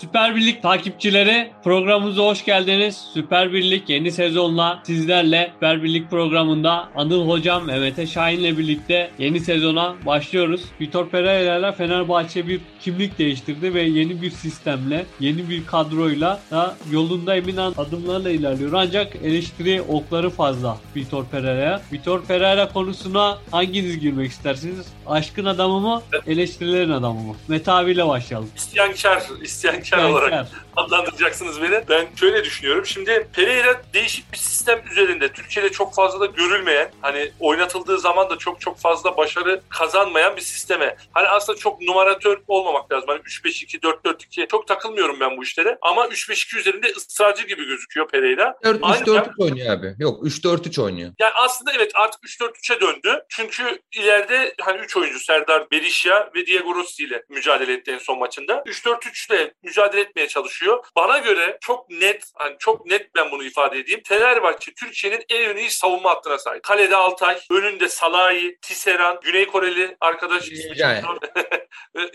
Süper Birlik takipçileri programımıza hoş geldiniz. Süper Birlik yeni sezonla sizlerle Süper Birlik programında Anıl Hocam, Mehmet Şahin'le birlikte yeni sezona başlıyoruz. Vitor Pereira ile Fenerbahçe bir kimlik değiştirdi ve yeni bir sistemle, yeni bir kadroyla da yolunda emin adımlarla ilerliyor. Ancak eleştiri okları fazla Vitor Pereira'ya. Vitor Pereira konusuna hanginiz girmek istersiniz? Aşkın adamı mı, eleştirilerin adamı mı? Mete abiyle başlayalım. İsyankar, isyankar olarak adlandıracaksınız beni. Ben şöyle düşünüyorum. Şimdi Pereira değişik bir sistem üzerinde Türkiye'de çok fazla da görülmeyen hani oynatıldığı zaman da çok çok fazla başarı kazanmayan bir sisteme. Hani aslında çok numaratör olmamak lazım. Hani 3-5-2, 4-4-2 çok takılmıyorum ben bu işlere. Ama 3-5-2 üzerinde ısrarcı gibi gözüküyor Pereira. 4-3-4-3 oynuyor abi. Yok 3-4-3 oynuyor. Yani aslında evet artık 3-4-3'e döndü. Çünkü ileride hani 3 oyuncu Serdar Berisha ve Diego Rossi ile mücadele etti en son maçında. 3-4-3 ile mücadele etmeye çalışıyor. Bana göre çok net, hani çok net ben bunu ifade edeyim. Fenerbahçe Türkiye'nin en iyi savunma hattına sahip. Kalede Altay, önünde Salahi, Tisseran, Güney Koreli arkadaş ismi çok zor.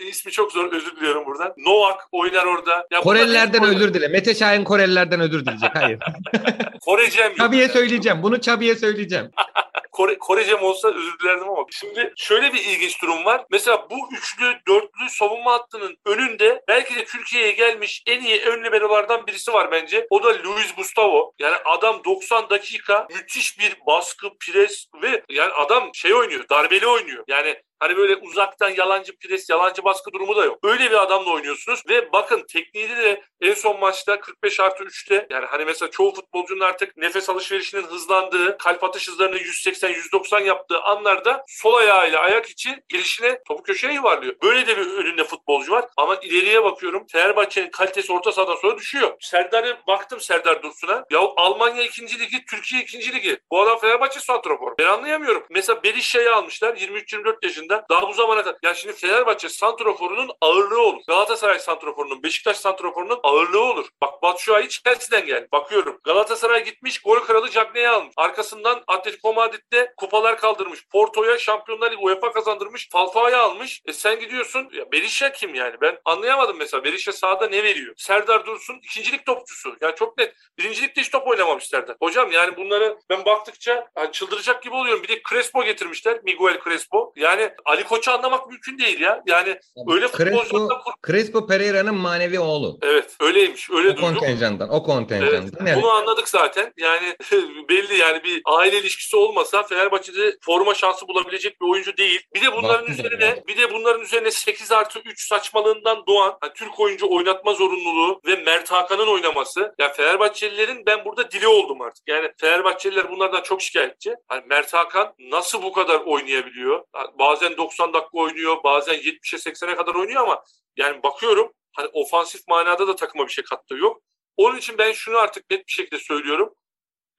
ismi çok zor özür diliyorum buradan. Novak oynar orada. Ya Korelilerden özür dile. Mete Şahin Korelilerden özür dileyecek. Hayır. Korecem yok. Çabi'ye söyleyeceğim. Bunu Çabi'ye söyleyeceğim. Kore, Korecem olsa özür dilerdim ama. Şimdi şöyle bir ilginç durum var. Mesela bu üçlü, dörtlü savunma hattının önünde belki de Türkiye'ye gelmiş en iyi ön liberolardan birisi var bence. O da Luis Gustavo. Yani adam 90 dakika müthiş bir baskı, pres ve yani adam şey oynuyor, darbeli oynuyor. Yani Hani böyle uzaktan yalancı pres, yalancı baskı durumu da yok. Öyle bir adamla oynuyorsunuz ve bakın tekniği de en son maçta 45 artı 3'te yani hani mesela çoğu futbolcunun artık nefes alışverişinin hızlandığı, kalp atış hızlarını 180-190 yaptığı anlarda sol ayağıyla ayak için gelişine topu köşeye yuvarlıyor. Böyle de bir önünde futbolcu var ama ileriye bakıyorum Fenerbahçe'nin kalitesi orta sahadan sonra düşüyor. Serdar'a baktım Serdar Dursun'a. Ya Almanya 2. ligi, Türkiye 2. ligi. Bu adam Fenerbahçe santrafor. Ben anlayamıyorum. Mesela Berisha'yı almışlar 23-24 yaşında yaşında. Daha bu zamana kadar. Yani şimdi Fenerbahçe santroforunun ağırlığı olur. Galatasaray santroforunun, Beşiktaş santroforunun ağırlığı olur. Bak Batshuayi Chelsea'den geldi. Bakıyorum. Galatasaray gitmiş gol kralı Cagney'i almış. Arkasından Atletico Madrid'de kupalar kaldırmış. Porto'ya Şampiyonlar Ligi UEFA kazandırmış. Falcao'yu almış. E sen gidiyorsun. Ya Berisha kim yani? Ben anlayamadım mesela. Berisha sahada ne veriyor? Serdar Dursun ikincilik topçusu. Yani çok net. Birincilikte hiç top oynamamış Serdar. Hocam yani bunları ben baktıkça yani çıldıracak gibi oluyorum. Bir de Crespo getirmişler. Miguel Crespo. Yani Ali Koç'u anlamak mümkün değil ya. Yani öyle Crespo, Crespo Pereira'nın manevi oğlu. Evet öyleymiş. Öyle o duydum. kontenjandan. O kontenjandan. Evet, Bunu anladık zaten. Yani belli yani bir aile ilişkisi olmasa Fenerbahçe'de forma şansı bulabilecek bir oyuncu değil. Bir de bunların Baktım üzerine bir de bunların üzerine 8 artı 3 saçmalığından doğan yani Türk oyuncu oynatma zorunluluğu ve Mert Hakan'ın oynaması. Yani Fenerbahçelilerin ben burada dili oldum artık. Yani Fenerbahçeliler bunlardan çok şikayetçi. Yani Mert Hakan nasıl bu kadar oynayabiliyor? Yani bazen bazen 90 dakika oynuyor, bazen 70'e 80'e kadar oynuyor ama yani bakıyorum hani ofansif manada da takıma bir şey kattığı yok. Onun için ben şunu artık net bir şekilde söylüyorum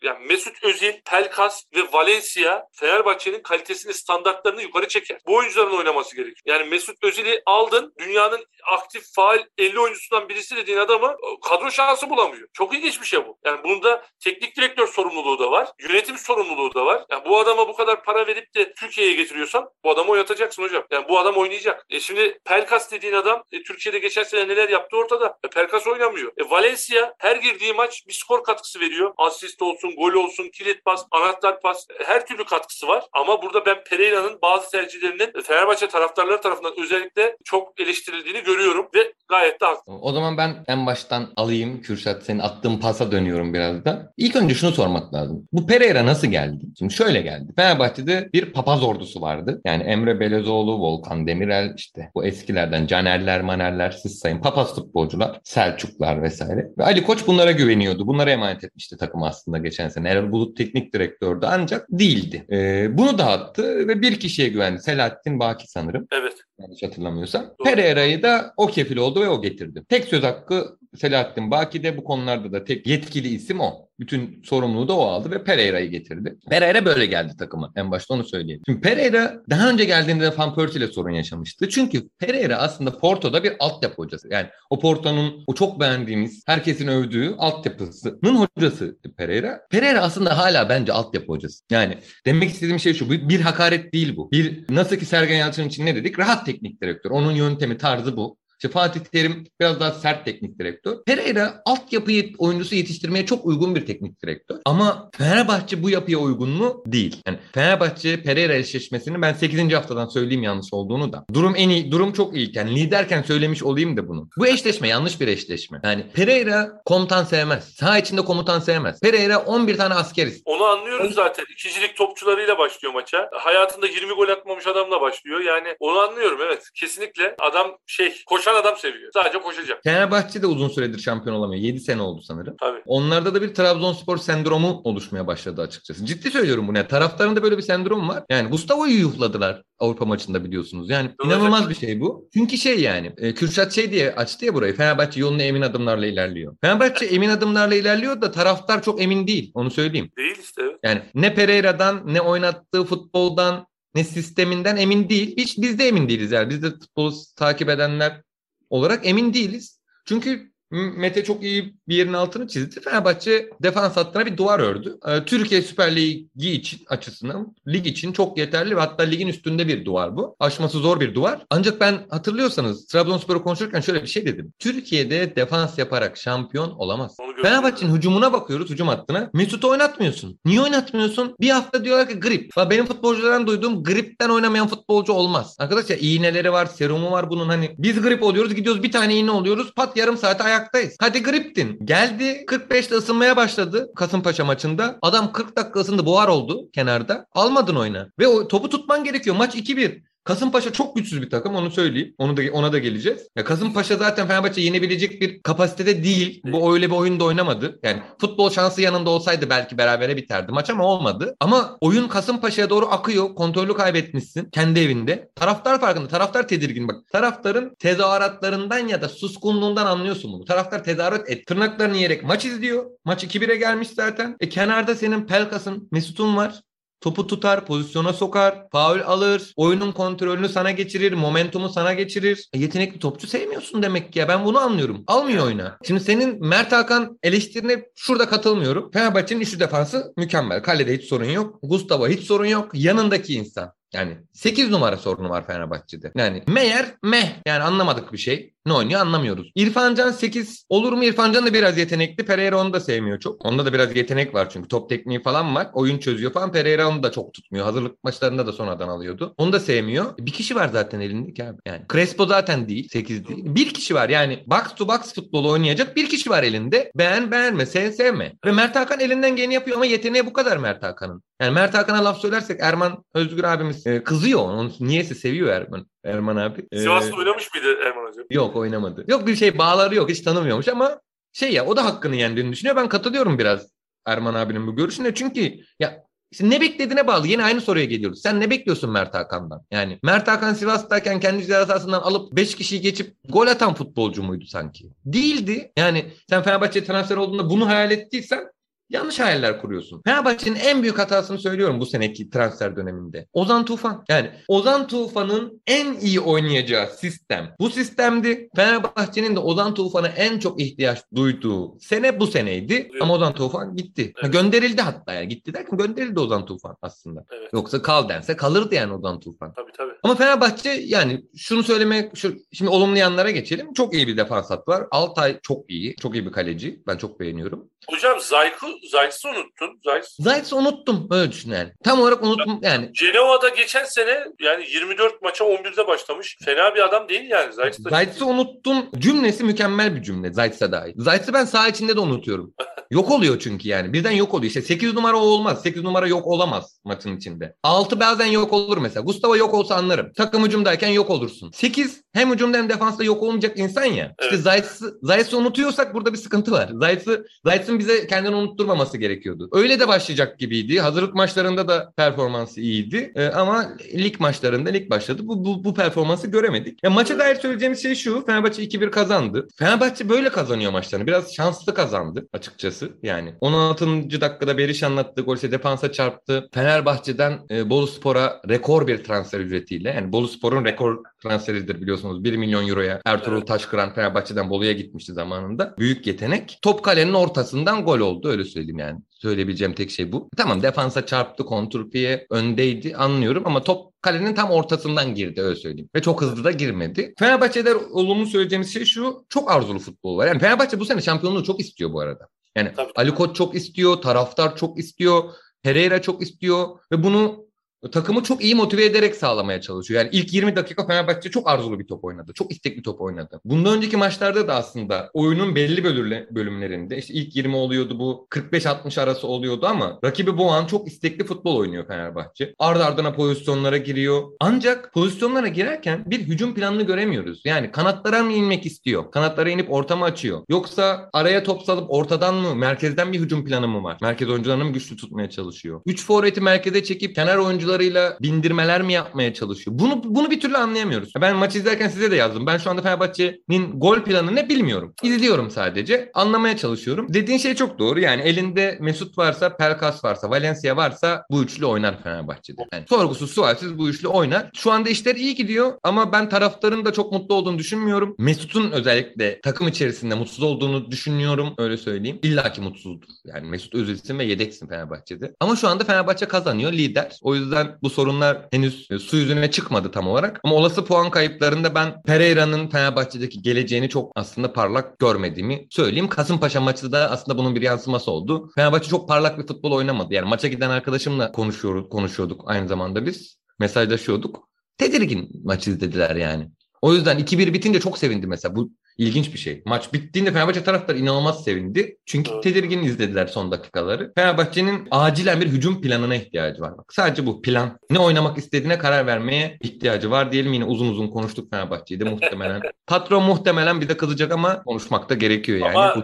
yani Mesut Özil, Pelkas ve Valencia Fenerbahçe'nin kalitesini, standartlarını yukarı çeker. Bu oyuncuların oynaması gerekiyor. Yani Mesut Özil'i aldın, dünyanın aktif, faal 50 oyuncusundan birisi dediğin adamı kadro şansı bulamıyor. Çok ilginç bir şey bu. Yani bunda teknik direktör sorumluluğu da var, yönetim sorumluluğu da var. Yani bu adama bu kadar para verip de Türkiye'ye getiriyorsan bu adamı oynatacaksın hocam. Yani bu adam oynayacak. E şimdi Pelkas dediğin adam e, Türkiye'de geçen sene neler yaptı ortada. E, Pelkas oynamıyor. E, Valencia her girdiği maç bir skor katkısı veriyor. Asist olsun, olsun, gol olsun, kilit pas, anahtar pas her türlü katkısı var. Ama burada ben Pereira'nın bazı tercihlerinin Fenerbahçe taraftarları tarafından özellikle çok eleştirildiğini görüyorum ve gayet de haklı. O zaman ben en baştan alayım Kürşat senin attığın pasa dönüyorum biraz da. İlk önce şunu sormak lazım. Bu Pereira nasıl geldi? Şimdi şöyle geldi. Fenerbahçe'de bir papaz ordusu vardı. Yani Emre Belezoğlu, Volkan Demirel işte bu eskilerden Canerler, Manerler siz sayın papaz futbolcular, Selçuklar vesaire. Ve Ali Koç bunlara güveniyordu. Bunlara emanet etmişti takım aslında geçen sene. Erol Bulut teknik direktördü ancak değildi. E, bunu dağıttı ve bir kişiye güvendi. Selahattin Baki sanırım. Evet. Yanlış hatırlamıyorsam. Pereira'yı da o kefil oldu ve o getirdi. Tek söz hakkı Selahattin Baki'de bu konularda da tek yetkili isim o. Bütün sorumluluğu da o aldı ve Pereira'yı getirdi. Pereira böyle geldi takıma. En başta onu söyleyeyim. Şimdi Pereira daha önce geldiğinde de Van Persie ile sorun yaşamıştı. Çünkü Pereira aslında Porto'da bir altyapı hocası. Yani o Porto'nun o çok beğendiğimiz, herkesin övdüğü altyapısının hocası Pereira. Pereira aslında hala bence altyapı hocası. Yani demek istediğim şey şu. Bir hakaret değil bu. Bir nasıl ki Sergen Yalçın için ne dedik? Rahat teknik direktör. Onun yöntemi, tarzı bu. İşte Fatih Terim biraz daha sert teknik direktör. Pereira altyapı yet- oyuncusu yetiştirmeye çok uygun bir teknik direktör. Ama Fenerbahçe bu yapıya uygun mu? Değil. Yani Fenerbahçe Pereira eşleşmesini ben 8. haftadan söyleyeyim yanlış olduğunu da. Durum en iyi, durum çok iyi. Yani liderken söylemiş olayım da bunu. Bu eşleşme yanlış bir eşleşme. Yani Pereira komutan sevmez. Saha içinde komutan sevmez. Pereira 11 tane asker istiyor. Onu anlıyoruz zaten. İkicilik topçularıyla başlıyor maça. Hayatında 20 gol atmamış adamla başlıyor. Yani onu anlıyorum evet. Kesinlikle adam şey koşan adam seviyor. Sadece koşacak. Fenerbahçe de uzun süredir şampiyon olamıyor. 7 sene oldu sanırım. Tabii. Onlarda da bir Trabzonspor sendromu oluşmaya başladı açıkçası. Ciddi söylüyorum bunu. Yani taraftarında böyle bir sendrom var. Yani Gustavo'yu yuhladılar Avrupa maçında biliyorsunuz. Yani Doğru. inanılmaz bir şey bu. Çünkü şey yani e, Kürşat şey diye açtı ya burayı. Fenerbahçe yolunu emin adımlarla ilerliyor. Fenerbahçe emin adımlarla ilerliyor da taraftar çok emin değil. Onu söyleyeyim. Değil işte evet. Yani ne Pereira'dan ne oynattığı futboldan ne sisteminden emin değil. Hiç biz de emin değiliz yani. Biz de futbolu takip edenler olarak emin değiliz. Çünkü Mete çok iyi bir yerin altını çizdi. Fenerbahçe defans hattına bir duvar ördü. Ee, Türkiye Süper Ligi için açısından lig için çok yeterli ve hatta ligin üstünde bir duvar bu. Aşması zor bir duvar. Ancak ben hatırlıyorsanız Trabzonspor'u konuşurken şöyle bir şey dedim. Türkiye'de defans yaparak şampiyon olamaz. Fenerbahçe'nin hücumuna bakıyoruz, hücum hattına. Mesut'u oynatmıyorsun. Niye oynatmıyorsun? Bir hafta diyorlar ki grip. Benim futbolculardan duyduğum gripten oynamayan futbolcu olmaz. Arkadaşlar iğneleri var, serumu var bunun hani. Biz grip oluyoruz, gidiyoruz bir tane iğne oluyoruz. Pat yarım saate ayaktayız. Hadi griptin. Geldi 45'te ısınmaya başladı Kasımpaşa maçında. Adam 40 dakika ısındı, buhar oldu kenarda. Almadın oyuna. Ve o topu tutman gerekiyor. Maç 2-1. Kasımpaşa çok güçsüz bir takım onu söyleyeyim. Onu da ona da geleceğiz. Ya Kasımpaşa zaten Fenerbahçe yenebilecek bir kapasitede değil. Bu öyle bir oyunda oynamadı. Yani futbol şansı yanında olsaydı belki berabere biterdi maç ama olmadı. Ama oyun Kasımpaşa'ya doğru akıyor. Kontrolü kaybetmişsin kendi evinde. Taraftar farkında. Taraftar tedirgin bak. Taraftarın tezahüratlarından ya da suskunluğundan anlıyorsun bunu. Taraftar tezahürat et. Tırnaklarını yiyerek maç izliyor. Maç 2-1'e gelmiş zaten. E kenarda senin Pelkas'ın, Mesut'un var. Topu tutar, pozisyona sokar, faul alır, oyunun kontrolünü sana geçirir, momentumu sana geçirir. E, yetenekli topçu sevmiyorsun demek ki ya. Ben bunu anlıyorum. Almıyor oyuna. Şimdi senin Mert Hakan eleştirine şurada katılmıyorum. Fenerbahçe'nin üçlü defansı mükemmel. Kalede hiç sorun yok. Gustavo hiç sorun yok. Yanındaki insan. Yani 8 numara sorunu var Fenerbahçe'de. Yani Meyer meh. Yani anlamadık bir şey. Ne oynuyor anlamıyoruz. İrfan Can 8 olur mu? İrfan Can da biraz yetenekli. Pereira onu da sevmiyor çok. Onda da biraz yetenek var çünkü. Top tekniği falan var. Oyun çözüyor falan. Pereira onu da çok tutmuyor. Hazırlık maçlarında da sonradan alıyordu. Onu da sevmiyor. Bir kişi var zaten elindeki abi. Yani Crespo zaten değil. 8 değil. Bir kişi var. Yani box to box futbolu oynayacak bir kişi var elinde. Beğen beğenme, sev sevme. Ve Mert Hakan elinden geleni yapıyor ama yeteneği bu kadar Mert Hakan'ın. Yani Mert Hakan'a laf söylersek Erman Özgür abimiz e, kızıyor. Onu niyeyse seviyor Erman. Erman abi. Ee, Sivas'ta oynamış mıydı Erman Hocam? Yok oynamadı. Yok bir şey bağları yok. Hiç tanımıyormuş ama şey ya o da hakkını yendiğini düşünüyor. Ben katılıyorum biraz Erman abinin bu görüşüne. Çünkü ya işte ne beklediğine bağlı. Yine aynı soruya geliyoruz. Sen ne bekliyorsun Mert Hakan'dan? Yani Mert Hakan Sivas'tayken kendi ceza sahasından alıp 5 kişiyi geçip gol atan futbolcu muydu sanki? Değildi. Yani sen Fenerbahçe transfer olduğunda bunu hayal ettiysen Yanlış hayaller kuruyorsun. Fenerbahçe'nin en büyük hatasını söylüyorum bu seneki transfer döneminde. Ozan Tufan. Yani Ozan Tufan'ın en iyi oynayacağı sistem. Bu sistemdi. Fenerbahçe'nin de Ozan Tufan'a en çok ihtiyaç duyduğu sene bu seneydi. Ama Ozan Tufan gitti. Ha, Evet. gönderildi hatta yani. Gitti derken gönderildi Ozan Tufan aslında. Evet. Yoksa kal dense kalırdı yani Ozan Tufan. Tabii tabii. Ama Fenerbahçe yani şunu söylemek, şu, şimdi olumlu yanlara geçelim. Çok iyi bir defans hattı var. Altay çok iyi. Çok iyi bir kaleci. Ben çok beğeniyorum. Hocam Zayt'ı Zayt'ı unuttun. Zayt. Zayt'sı unuttum. Öyle düşün yani. Tam olarak unuttum yani. Cenova'da geçen sene yani 24 maça 11'de başlamış. Fena bir adam değil yani Zayt. da- Zayt'sı unuttum cümlesi mükemmel bir cümle. Zayt'sa dahi. Zayt'sı ben saha içinde de unutuyorum. Yok oluyor çünkü yani. Birden yok oluyor. İşte 8 numara o olmaz. 8 numara yok olamaz maçın içinde. 6 bazen yok olur mesela. Gustavo yok olsa anlarım. Takım hücumdayken yok olursun. 8 hem hücumda hem defansta yok olmayacak insan ya. İşte Evet. Zayt'sı, Zayt'sı unutuyorsak burada bir sıkıntı var. Zayt'sı, Zayt'sın bize kendini unutturmaması gerekiyordu. Öyle de başlayacak gibiydi. Hazırlık maçlarında da performansı iyiydi. Ee, ama lig maçlarında lig başladı. Bu, bu, bu performansı göremedik. Ya maça dair söyleyeceğimiz şey şu. Fenerbahçe 2-1 kazandı. Fenerbahçe böyle kazanıyor maçlarını. Biraz şanslı kazandı açıkçası. yani. 16. dakikada Beriş anlattığı gol ise defansa çarptı. Fenerbahçe'den e, Bolu Spor'a rekor bir transfer ücretiyle yani Bolu Spor'un rekor transferidir biliyorsunuz. 1 milyon euroya Ertuğrul. Taşkıran Fenerbahçe'den Bolu'ya gitmişti zamanında. Büyük yetenek. Top kalenin ortasından gol oldu öyle söyleyeyim yani. Söyleyebileceğim tek şey bu. Tamam defansa çarptı, kontrpiye öndeydi anlıyorum ama top kalenin tam ortasından girdi öyle söyleyeyim. Ve çok hızlı da girmedi. Fenerbahçe'de olumlu söyleyeceğimiz şey şu çok arzulu futbol var. Yani Fenerbahçe bu sene şampiyonluğu çok istiyor bu arada. Yani Tabii. Ali Koç çok istiyor, taraftar çok istiyor, Pereira çok istiyor ve bunu takımı çok iyi motive ederek sağlamaya çalışıyor. Yani ilk 20 dakika Fenerbahçe çok arzulu bir top oynadı. Çok istekli top oynadı. Bundan önceki maçlarda da aslında oyunun belli bölümle- bölümlerinde işte ilk 20 oluyordu bu 45-60 arası oluyordu ama rakibi bu an çok istekli futbol oynuyor Fenerbahçe. Ardı ardına pozisyonlara giriyor. Ancak pozisyonlara girerken bir hücum planını göremiyoruz. Yani kanatlara mı inmek istiyor? Kanatlara inip orta mı açıyor? Yoksa araya top salıp ortadan mı, merkezden bir hücum planı mı var? Merkez oyuncularını mı güçlü tutmaya çalışıyor? 3 forveti merkeze çekip kenar oyuncularıyla bindirmeler mi yapmaya çalışıyor? Bunu bunu bir türlü anlayamıyoruz. Ben maçı izlerken size de yazdım. Ben şu anda Fenerbahçe'nin gol planı ne bilmiyorum. İzliyorum sadece. Anlamaya çalışıyorum. Dediğin şey çok doğru. Yani elinde Mesut varsa, Pelkas varsa, Valencia varsa bu üçlü oynar Fenerbahçe'de. Yani sorgusuz sualsiz bu üçlü oynar. Şu anda işler iyi gidiyor ama ben taraftarın da çok mutlu olduğunu düşünmüyorum. Mesut'un özellikle takım içerisinde mutsuz olduğunu düşünüyorum. Öyle söyleyeyim. İlla ki mutsuzdur. Yani Mesut Özil'sin ve yedeksin Fenerbahçe'de. Ama şu anda Fenerbahçe kazanıyor. Lider. O yüzden bu sorunlar henüz e, su yüzüne çıkmadı tam olarak. Ama olası puan kayıplarında ben Pereira'nın Fenerbahçe'deki geleceğini çok aslında parlak görmediğimi söyleyeyim. Kasımpaşa maçı da aslında bunun bir yansıması oldu. Fenerbahçe çok parlak bir futbol oynamadı. Yani maça giden arkadaşımla konuşuyoruz, konuşuyorduk aynı zamanda biz. Mesajlaşıyorduk. Tedirgin maç izlediler yani. O yüzden 2-1 bitince çok sevindi mesela. Bu ilginç bir şey. Maç bittiğinde Fenerbahçe taraftarı inanılmaz sevindi. Çünkü Evet. tedirgin izlediler son dakikaları. Fenerbahçe'nin acilen bir hücum planına ihtiyacı var. Bak, sadece bu plan. Ne oynamak istediğine karar vermeye ihtiyacı var diyelim. Yine uzun uzun konuştuk Fenerbahçe'yi de muhtemelen. Patron muhtemelen bize kızacak ama konuşmak da gerekiyor yani. Ama Bu-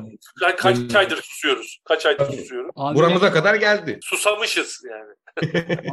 ka- kaç aydır susuyoruz? Kaç aydır susuyoruz? Abi, buramıza kadar geldi. Susamışız yani.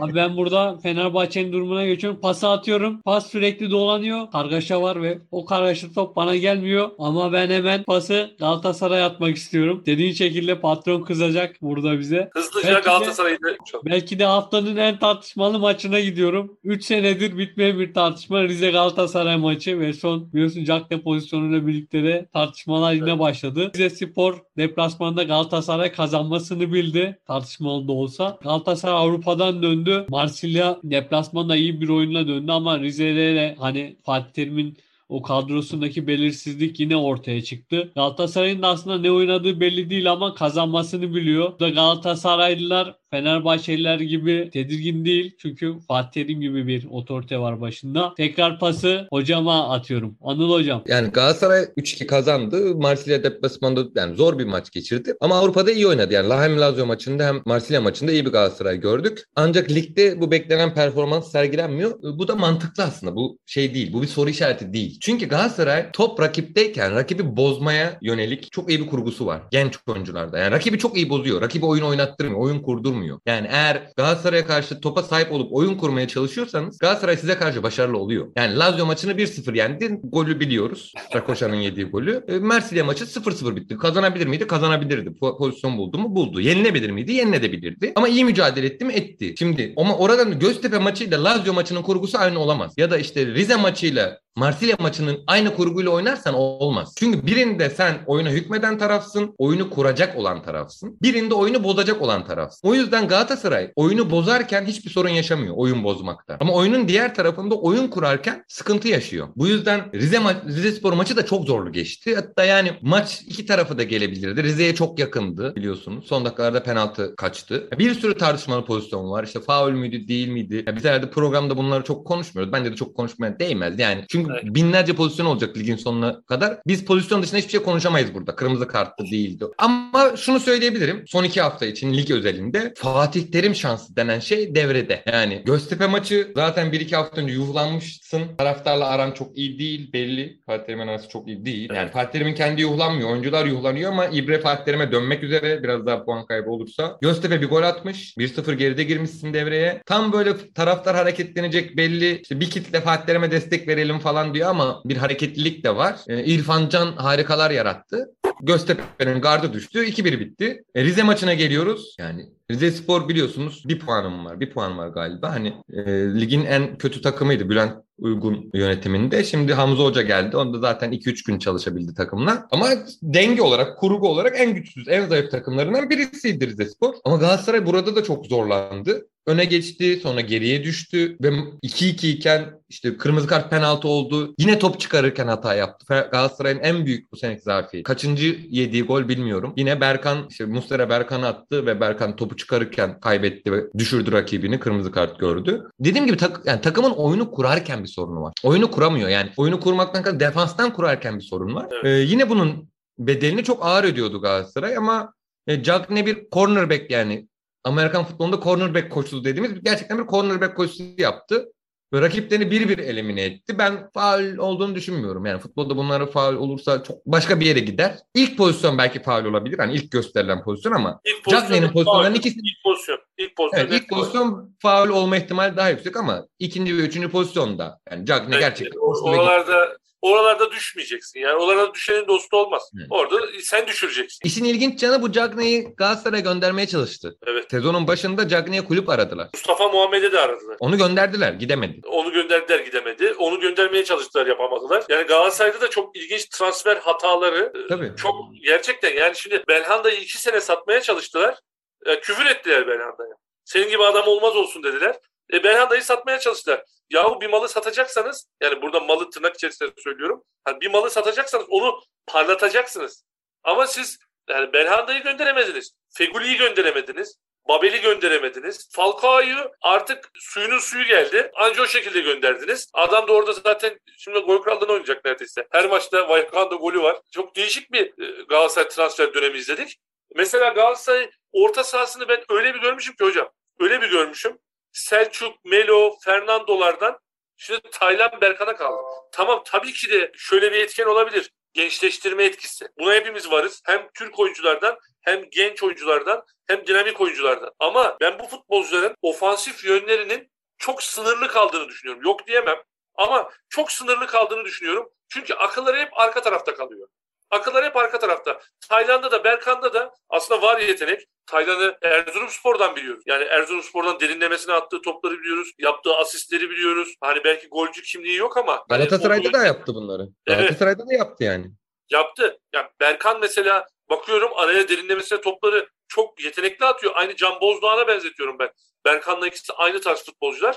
Abi ben burada Fenerbahçe'nin durumuna geçiyorum. Pası atıyorum. Pas sürekli dolanıyor. Kargaşa var ve o kargaşa top bana gelmiyor. Ama ben hemen pası Galatasaray'a atmak istiyorum. Dediğin şekilde patron kızacak burada bize. Hızlıca Galatasaray'da Belki de haftanın en tartışmalı maçına gidiyorum. 3 senedir bitmeyen bir tartışma Rize Galatasaray maçı ve son biliyorsun Cakte pozisyonuyla birlikte de tartışmalar yine başladı. Rize Spor deplasmanda Galatasaray kazanmasını bildi. Tartışmalı da olsa. Galatasaray Avrupa'dan döndü. Marsilya deplasmanda iyi bir oyunla döndü ama Rize'de de hani Fatih Terim'in o kadrosundaki belirsizlik yine ortaya çıktı. Galatasaray'ın da aslında ne oynadığı belli değil ama kazanmasını biliyor. Bu da Galatasaraylılar Fenerbahçeliler gibi tedirgin değil. Çünkü Fatih Terim gibi bir otorite var başında. Tekrar pası hocama atıyorum. Anıl hocam. Yani Galatasaray 3-2 kazandı. Marsilya deplasmanda yani zor bir maç geçirdi. Ama Avrupa'da iyi oynadı. Yani hem Lazio maçında hem Marsilya maçında iyi bir Galatasaray gördük. Ancak ligde bu beklenen performans sergilenmiyor. Bu da mantıklı aslında. Bu şey değil. Bu bir soru işareti değil. Çünkü Galatasaray top rakipteyken rakibi bozmaya yönelik çok iyi bir kurgusu var. Genç oyuncularda. Yani rakibi çok iyi bozuyor. Rakibi oyun oynattırmıyor. Oyun kurdurmuyor. Yani eğer Galatasaray'a karşı topa sahip olup oyun kurmaya çalışıyorsanız Galatasaray size karşı başarılı oluyor. Yani Lazio maçını 1-0 yendi. Golü biliyoruz. Rakoşa'nın yediği golü. E, Marsilya maçı 0-0 bitti. Kazanabilir miydi? Kazanabilirdi. Po- pozisyon buldu mu? Buldu. Yenilebilir miydi? Yenilebilirdi. Ama iyi mücadele etti mi? Etti. Şimdi ama oradan Göztepe maçıyla Lazio maçının kurgusu aynı olamaz. Ya da işte Rize maçıyla Marsilya maçının aynı kurguyla oynarsan olmaz. Çünkü birinde sen oyuna hükmeden tarafsın, oyunu kuracak olan tarafsın. Birinde oyunu bozacak olan tarafsın. O yüzden Galatasaray oyunu bozarken hiçbir sorun yaşamıyor oyun bozmakta. Ama oyunun diğer tarafında oyun kurarken sıkıntı yaşıyor. Bu yüzden Rize, ma- Rize Spor maçı da çok zorlu geçti. Hatta yani maç iki tarafı da gelebilirdi. Rize'ye çok yakındı biliyorsunuz. Son dakikalarda penaltı kaçtı. Bir sürü tartışmalı pozisyon var. İşte faul müydü değil miydi? Ya biz herhalde programda bunları çok konuşmuyoruz. Bence de çok konuşmaya değmez. Yani çünkü Evet. binlerce pozisyon olacak ligin sonuna kadar. Biz pozisyon dışında hiçbir şey konuşamayız burada. Kırmızı kartlı değildi. Ama şunu söyleyebilirim. Son iki hafta için lig özelinde Fatih Terim şansı denen şey devrede. Yani Göztepe maçı zaten bir iki hafta önce yuhlanmışsın. Taraftarla aran çok iyi değil belli. Fatih Terim'in arası çok iyi değil. Yani Fatih Terim'in kendi yuhlanmıyor. Oyuncular yuhlanıyor ama İbre Fatih Terim'e dönmek üzere biraz daha puan kaybı olursa. Göztepe bir gol atmış. 1-0 geride girmişsin devreye. Tam böyle taraftar hareketlenecek belli. İşte bir kitle Fatih Terim'e destek verelim falan diyor ama bir hareketlilik de var. Ee, İrfan Can harikalar yarattı. Göztepe'nin gardı düştü. 2-1 bitti. E, Rize maçına geliyoruz. Yani Rize Spor biliyorsunuz bir puanım var. Bir puan var galiba. Hani e, ligin en kötü takımıydı Bülent Uygun yönetiminde. Şimdi Hamza Hoca geldi. Onda zaten 2-3 gün çalışabildi takımla. Ama denge olarak, kurgu olarak en güçsüz, en zayıf takımlarından birisiydi Rize Spor. Ama Galatasaray burada da çok zorlandı öne geçti sonra geriye düştü ve 2-2 iken işte kırmızı kart penaltı oldu. Yine top çıkarırken hata yaptı. Galatasaray'ın en büyük bu seneki zafi. Kaçıncı yediği gol bilmiyorum. Yine Berkan işte Muslera Berkan attı ve Berkan topu çıkarırken kaybetti ve düşürdü rakibini. Kırmızı kart gördü. Dediğim gibi tak, yani takımın oyunu kurarken bir sorunu var. Oyunu kuramıyor yani. Oyunu kurmaktan kadar defanstan kurarken bir sorun var. Evet. Ee, yine bunun bedelini çok ağır ödüyordu Galatasaray ama e, Cagne bir cornerback yani Amerikan futbolunda cornerback koşusu dediğimiz gerçekten bir cornerback koşusu yaptı. Ve rakiplerini bir bir elimine etti. Ben faal olduğunu düşünmüyorum. Yani futbolda bunlara faal olursa çok başka bir yere gider. İlk pozisyon belki faal olabilir. Hani ilk gösterilen pozisyon ama İlk Cagney'in pozisyonlarının ikisi İlk pozisyon. İlk pozisyon. Evet, ilk pozisyon faul olma ihtimali daha yüksek ama ikinci ve üçüncü pozisyonda yani Cagney Evet, gerçekten. Oralarda oralarda düşmeyeceksin. Yani oralarda düşenin dostu olmaz. Evet. Orada sen düşüreceksin. İşin ilginç yanı bu Cagney'i Galatasaray'a göndermeye çalıştı. Evet. Sezonun başında Cagney'e kulüp aradılar. Mustafa Muhammed'e de aradılar. Onu gönderdiler, gidemedi. Onu gönderdiler gidemedi. Onu göndermeye çalıştılar yapamadılar. Yani Galatasaray'da da çok ilginç transfer hataları e, Tabii. çok gerçekten yani şimdi Belhanda'yı iki sene satmaya çalıştılar. E, küfür ettiler Belhanda'ya. Senin gibi adam olmaz olsun dediler. E, Belhanda'yı satmaya çalıştılar. Yahu bir malı satacaksanız yani burada malı tırnak içerisinde söylüyorum. Hani bir malı satacaksanız onu parlatacaksınız. Ama siz yani Belhanda'yı gönderemediniz. Feguli'yi gönderemediniz. Babel'i gönderemediniz. Falcao'yu artık suyunun suyu geldi. Anca o şekilde gönderdiniz. Adam da orada zaten şimdi gol krallığını oynayacak neredeyse. Her maçta Vallecano'da golü var. Çok değişik bir e, Galatasaray transfer dönemi izledik. Mesela Galatasaray orta sahasını ben öyle bir görmüşüm ki hocam. Öyle bir görmüşüm. Selçuk, Melo, Fernando'lardan şimdi Taylan Berkan'a kaldı. Tamam tabii ki de şöyle bir etken olabilir. Gençleştirme etkisi. Buna hepimiz varız. Hem Türk oyunculardan hem genç oyunculardan hem dinamik oyunculardan. Ama ben bu futbolcuların ofansif yönlerinin çok sınırlı kaldığını düşünüyorum. Yok diyemem ama çok sınırlı kaldığını düşünüyorum. Çünkü akılları hep arka tarafta kalıyor. Akıllar hep arka tarafta. Tayland'da da Berkan'da da aslında var yetenek. Tayland'ı Erzurumspor'dan biliyoruz. Yani Erzurumspor'dan derinlemesine attığı topları biliyoruz. Yaptığı asistleri biliyoruz. Hani belki golcü kimliği yok ama. Galatasaray'da o- da yaptı bunları. Evet. Galatasaray'da da yaptı yani. Yaptı. Yani Berkan mesela bakıyorum araya derinlemesine topları çok yetenekli atıyor. Aynı Can Bozdoğan'a benzetiyorum ben. Berkan'la ikisi aynı tarz futbolcular.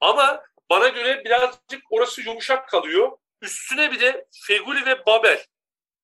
Ama bana göre birazcık orası yumuşak kalıyor. Üstüne bir de Feguli ve Babel.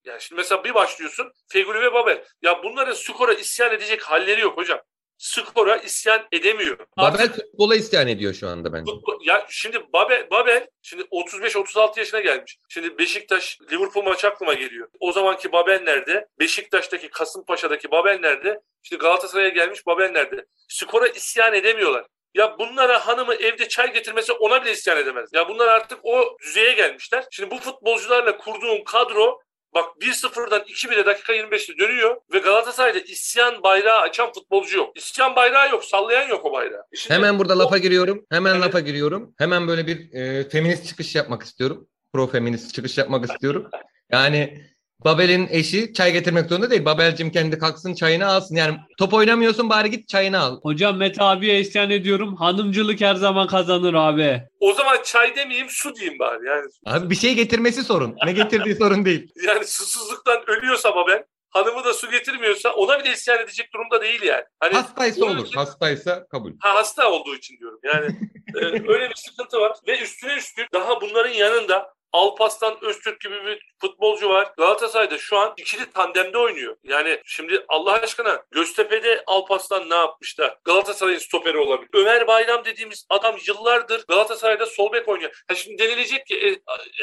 Yani şimdi mesela bir başlıyorsun Feguli ve Babel. Ya bunların skora isyan edecek halleri yok hocam. Skora isyan edemiyor. Babel futbola isyan ediyor şu anda bence. Futbol- Ya şimdi Babel, Babel şimdi 35-36 yaşına gelmiş. Şimdi Beşiktaş Liverpool maçı aklıma geliyor. O zamanki Babel nerede? Beşiktaş'taki Kasımpaşa'daki Babel nerede? Şimdi Galatasaray'a gelmiş Babel nerede? Skora isyan edemiyorlar. Ya bunlara hanımı evde çay getirmesi ona bile isyan edemez. Ya bunlar artık o düzeye gelmişler. Şimdi bu futbolcularla kurduğun kadro bak 1-0'dan 2-1'e dakika 25'te dönüyor ve Galatasaray'da isyan bayrağı açan futbolcu yok. İsyan bayrağı yok, sallayan yok o bayrağı. Şimdi Hemen burada o- lafa giriyorum. Hemen Evet. lafa giriyorum. Hemen böyle bir e, feminist çıkış yapmak istiyorum. Pro feminist çıkış yapmak istiyorum. Yani Babel'in eşi çay getirmek zorunda değil. Babel'cim kendi kalksın çayını alsın. Yani top oynamıyorsun bari git çayını al. Hocam Mete abiye isyan ediyorum. Hanımcılık her zaman kazanır abi. O zaman çay demeyeyim su diyeyim bari. Yani Abi bir şey getirmesi sorun. Ne getirdiği sorun değil. yani susuzluktan ölüyorsa ben hanımı da su getirmiyorsa ona bile isyan edecek durumda değil yani. Hani Hastaysa olur. bir- Hastaysa kabul. Ha, hasta olduğu için diyorum. Yani e, öyle bir sıkıntı var ve üstüne üstlük daha bunların yanında Alpaslan Öztürk gibi bir futbolcu var. Galatasaray'da şu an ikili tandemde oynuyor. Yani şimdi Allah aşkına Göztepe'de Alpaslan ne yapmış da Galatasaray'ın stoperi olabilir. Ömer Bayram dediğimiz adam yıllardır Galatasaray'da sol bek oynuyor. Ha şimdi denilecek ki e,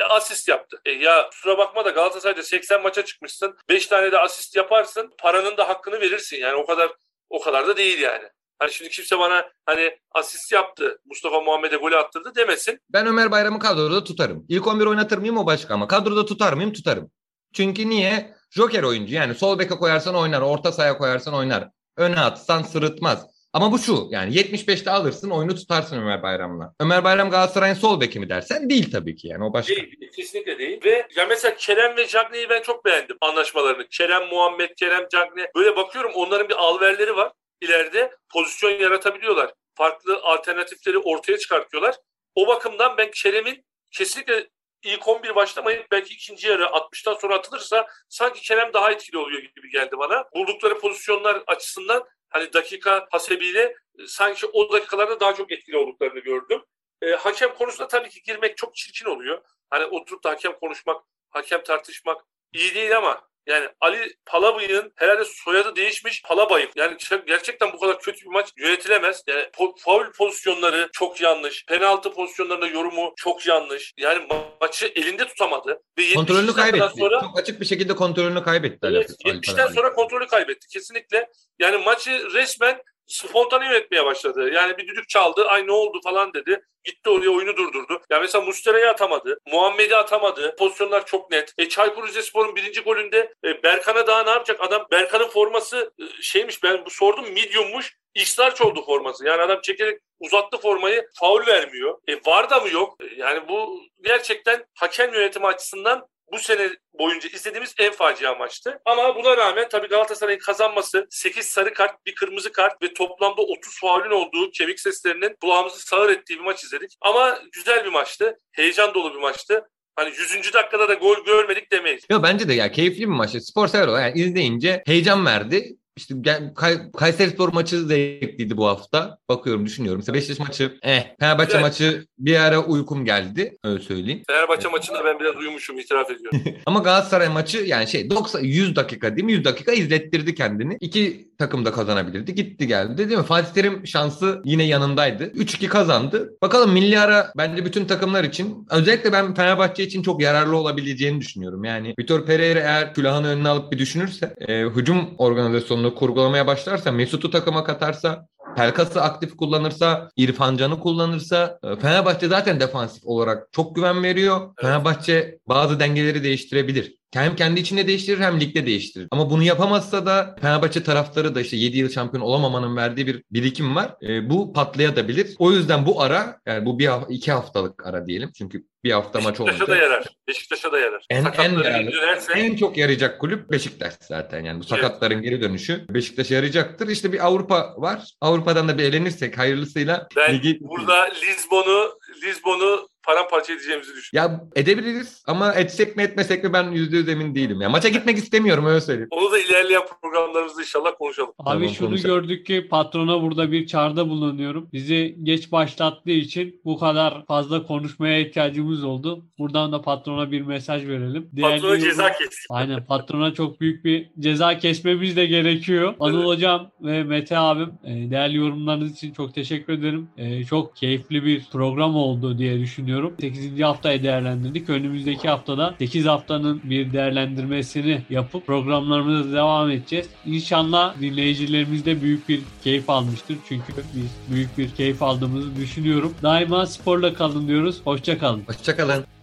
e, asist yaptı. E, ya kusura bakma da Galatasaray'da 80 maça çıkmışsın. 5 tane de asist yaparsın. Paranın da hakkını verirsin. Yani o kadar o kadar da değil yani. Hani şimdi kimse bana hani asist yaptı, Mustafa Muhammed'e golü attırdı demesin. Ben Ömer Bayram'ı kadroda tutarım. İlk 11 oynatır mıyım o başka ama kadroda tutar mıyım? Tutarım. Çünkü niye? Joker oyuncu yani sol beke koyarsan oynar, orta sahaya koyarsan oynar. Öne atsan sırıtmaz. Ama bu şu yani 75'te alırsın oyunu tutarsın Ömer Bayram'la. Ömer Bayram Galatasaray'ın sol beki mi dersen değil tabii ki yani o başka. Değil, kesinlikle değil. Ve ya mesela Kerem ve Cagney'i ben çok beğendim anlaşmalarını. Kerem, Muhammed, Kerem, Cagney. Böyle bakıyorum onların bir alverleri var. İleride pozisyon yaratabiliyorlar. Farklı alternatifleri ortaya çıkartıyorlar. O bakımdan ben Kerem'in kesinlikle ilk 11 başlamayıp belki ikinci yarı 60'tan sonra atılırsa sanki Kerem daha etkili oluyor gibi geldi bana. Buldukları pozisyonlar açısından hani dakika hasebiyle e, sanki o dakikalarda daha çok etkili olduklarını gördüm. E, hakem konusunda tabii ki girmek çok çirkin oluyor. Hani oturup da hakem konuşmak, hakem tartışmak iyi değil ama yani Ali Palabıyık'ın herhalde soyadı değişmiş Palabayık. Yani gerçekten bu kadar kötü bir maç yönetilemez. Yani po- faul pozisyonları çok yanlış. Penaltı pozisyonlarında yorumu çok yanlış. Yani ma- maçı elinde tutamadı. Ve kontrolünü kaybetti. Sonra, çok açık bir şekilde kontrolünü kaybetti. Evet, 70'ten sonra kontrolü kaybetti. Kesinlikle. Yani maçı resmen spontane yönetmeye başladı. Yani bir düdük çaldı. Ay ne oldu falan dedi. Gitti oraya oyunu durdurdu. Ya mesela Mustera'yı atamadı. Muhammed'i atamadı. Pozisyonlar çok net. E, Çaykur Rizespor'un birinci golünde e, Berkan'a daha ne yapacak? Adam Berkan'ın forması e, şeymiş ben bu sordum mediummuş. İslarç oldu forması. Yani adam çekerek uzattı formayı. Faul vermiyor. E, var da mı yok? E, yani bu gerçekten hakem yönetimi açısından bu sene boyunca izlediğimiz en facia maçtı. Ama buna rağmen tabii Galatasaray'ın kazanması 8 sarı kart, bir kırmızı kart ve toplamda 30 faulün olduğu kemik seslerinin kulağımızı sağır ettiği bir maç izledik. Ama güzel bir maçtı. Heyecan dolu bir maçtı. Hani 100. dakikada da gol görmedik demeyiz. Yo bence de ya keyifli bir maçtı. Spor sever olarak yani izleyince heyecan verdi. İşte Kay Kayseri Spor maçı zevkliydi bu hafta. Bakıyorum düşünüyorum. Mesela Beşiktaş maçı eh. Fenerbahçe evet. maçı bir ara uykum geldi. Öyle söyleyeyim. Fenerbahçe evet. maçında ben biraz uyumuşum itiraf ediyorum. Ama Galatasaray maçı yani şey 90 100 dakika değil mi? 100 dakika izlettirdi kendini. İki takım da kazanabilirdi. Gitti geldi değil mi? Fatih Terim şansı yine yanındaydı. 3-2 kazandı. Bakalım milli ara bence bütün takımlar için özellikle ben Fenerbahçe için çok yararlı olabileceğini düşünüyorum. Yani Vitor Pereira eğer külahını önüne alıp bir düşünürse e, hücum organizasyonunu kurgulamaya başlarsa Mesut'u takıma katarsa Pelkas'ı aktif kullanırsa, İrfan Can'ı kullanırsa e, Fenerbahçe zaten defansif olarak çok güven veriyor. Evet. Fenerbahçe bazı dengeleri değiştirebilir. Hem kendi içinde değiştirir hem ligde değiştirir. Ama bunu yapamazsa da Fenerbahçe taraftarı da işte 7 yıl şampiyon olamamanın verdiği bir birikim var. E, bu patlayabilir. O yüzden bu ara yani bu bir iki haftalık ara diyelim. Çünkü bir hafta maç oldu. Beşiktaş'a da yarar. Beşiktaş'a da yarar. En, en, yararlı, dönerse... en çok yarayacak kulüp Beşiktaş zaten. Yani bu sakatların evet. geri dönüşü Beşiktaş'a yarayacaktır. İşte bir Avrupa var. Avrupa'dan da bir elenirsek hayırlısıyla. Ben ligi... burada Lisbon'u Lisbon'u paramparça edeceğimizi düşünüyorum. Ya edebiliriz ama etsek mi etmesek mi ben yüzde yüz emin değilim. Ya maça gitmek istemiyorum öyle söyleyeyim. Onu da ilerleyen programlarımızda inşallah konuşalım. Abi tamam, şunu konuşalım. gördük ki patrona burada bir çağrıda bulunuyorum. Bizi geç başlattığı için bu kadar fazla konuşmaya ihtiyacımız oldu. Buradan da patrona bir mesaj verelim. Değerli patrona ceza kes. Aynen patrona çok büyük bir ceza kesmemiz de gerekiyor. Anıl evet. Hocam ve Mete abim e, değerli yorumlarınız için çok teşekkür ederim. E, çok keyifli bir program oldu diye düşünüyorum düşünüyorum. 8. haftayı değerlendirdik. Önümüzdeki haftada 8 haftanın bir değerlendirmesini yapıp programlarımıza devam edeceğiz. İnşallah dinleyicilerimiz de büyük bir keyif almıştır. Çünkü biz büyük bir keyif aldığımızı düşünüyorum. Daima sporla kalın diyoruz. Hoşçakalın. Hoşçakalın.